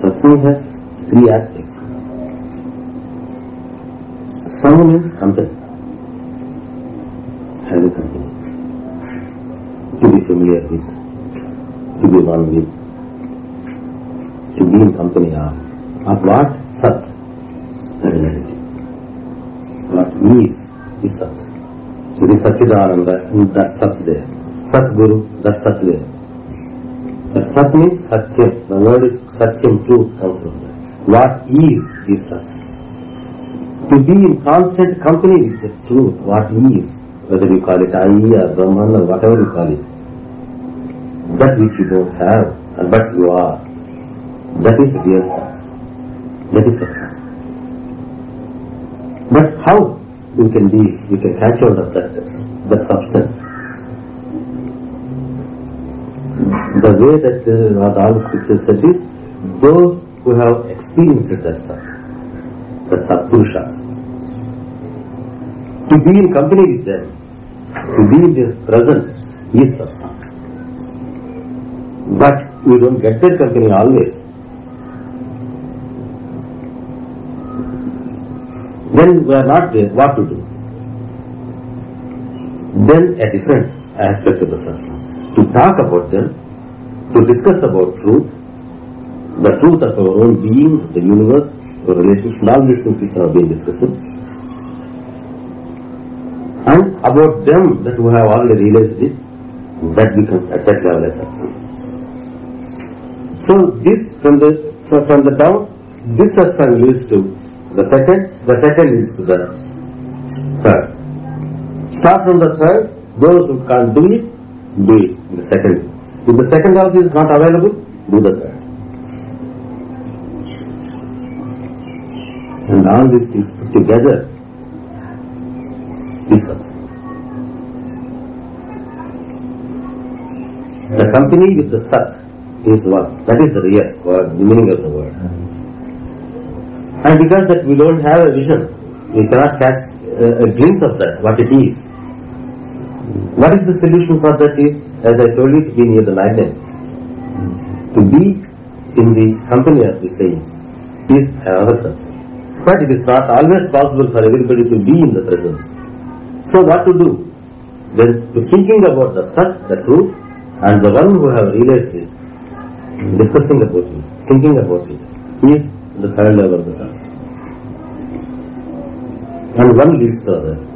सत्संग है three aspect संग मीन्स हंड्रेड है company to be familiar with to be one with to be in company are आप वाट सत वाट मीन्स इज़ सत्य। सत्यदार अंदर सत गुरु दत्सत्य Sat means Satyam. The word is Satyam, truth comes from that. What is, is Sat. To be in constant company with the truth, what is, whether you call it or Brahman or whatever you call it, that which you don't have, but you are, that is real Sat. That is Satsang. But how you can be, you can catch hold of that, that substance? The way that uh, the scriptures said is, those who have experienced that Sat, the Satpurushas, to be in company with them, to be in their presence is Satsang. But we don't get their company always. Then we are not there, what to do? Then a different aspect of the satsang. To talk about them, to discuss about truth, the truth of our own being, the universe, our relationship, all these things which have been discussing. And about them that we have already realized it, that becomes at that level a satsang. So this from the from the down, this satsang leads to the second, the second leads to the third. Start from the third, those who can't do it, do it in the second. If the second also is not available, do the third. And all these things put together is. The company with the sat is one. That is the real word, the meaning of the word. And because that we don't have a vision, we cannot catch uh, a glimpse of that, what it is. What is the solution for that is, as I told you, to be near the magnet. To be in the company of the saints is another satsang. But it is not always possible for everybody to be in the presence. So what to do? Then thinking about the sat, the truth, and the one who have realized it, discussing about it, thinking about it, is the third level of the satsang. And one leads to the other.